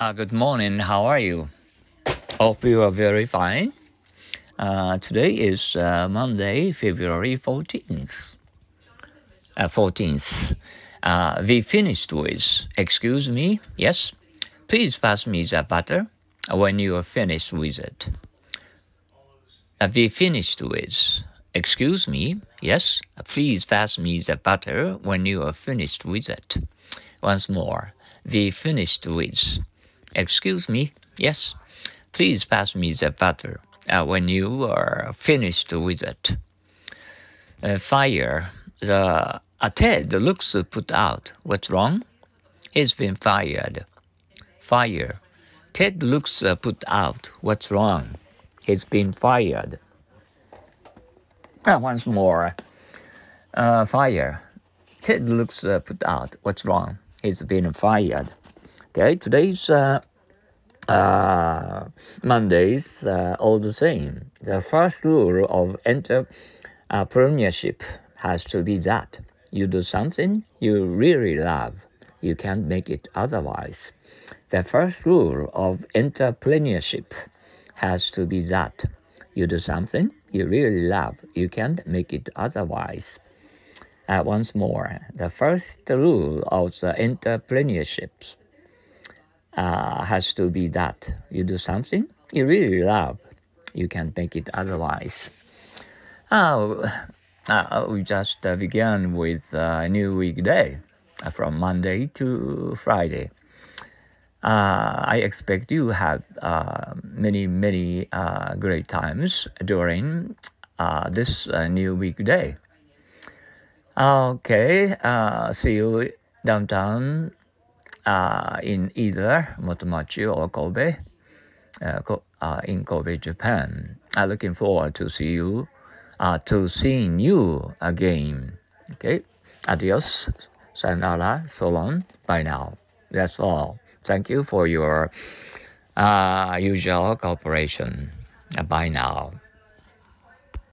Uh, good morning. How are you? Hope you are very fine. Uh, today is uh, Monday, February 14th. Uh, 14th. Uh, we finished with, excuse me, yes? Please pass me the butter when you are finished with it. Uh, we finished with, excuse me, yes? Please pass me the butter when you are finished with it. Once more, we finished with, excuse me, yes? Please pass me the butter uh, when you are finished with it. Uh, fire. The uh, Ted looks put out. What's wrong? He's been fired. Fire. Ted looks uh, put out. What's wrong? He's been fired. Uh, once more. Uh, fire. Ted looks uh, put out. What's wrong? He's been fired. Okay, today's uh, uh, Mondays uh, all the same. The first rule of entrepreneurship has to be that you do something you really love. You can't make it otherwise. The first rule of entrepreneurship has to be that you do something you really love. You can't make it otherwise. Uh, once more, the first rule of the entrepreneurship uh, has to be that you do something you really love. You can't make it otherwise. Oh, uh, we just uh, began with a new weekday uh, from Monday to Friday. Uh, I expect you have uh, many, many great times during this new weekday. Okay, see you downtown uh, in either Motomachi or Kobe, uh, uh, in Kobe, Japan. I'm looking forward to see you, uh, to seeing you again. Okay, adios, sayonara, so long, bye now. That's all. Thank you for your uh, usual cooperation. Bye now.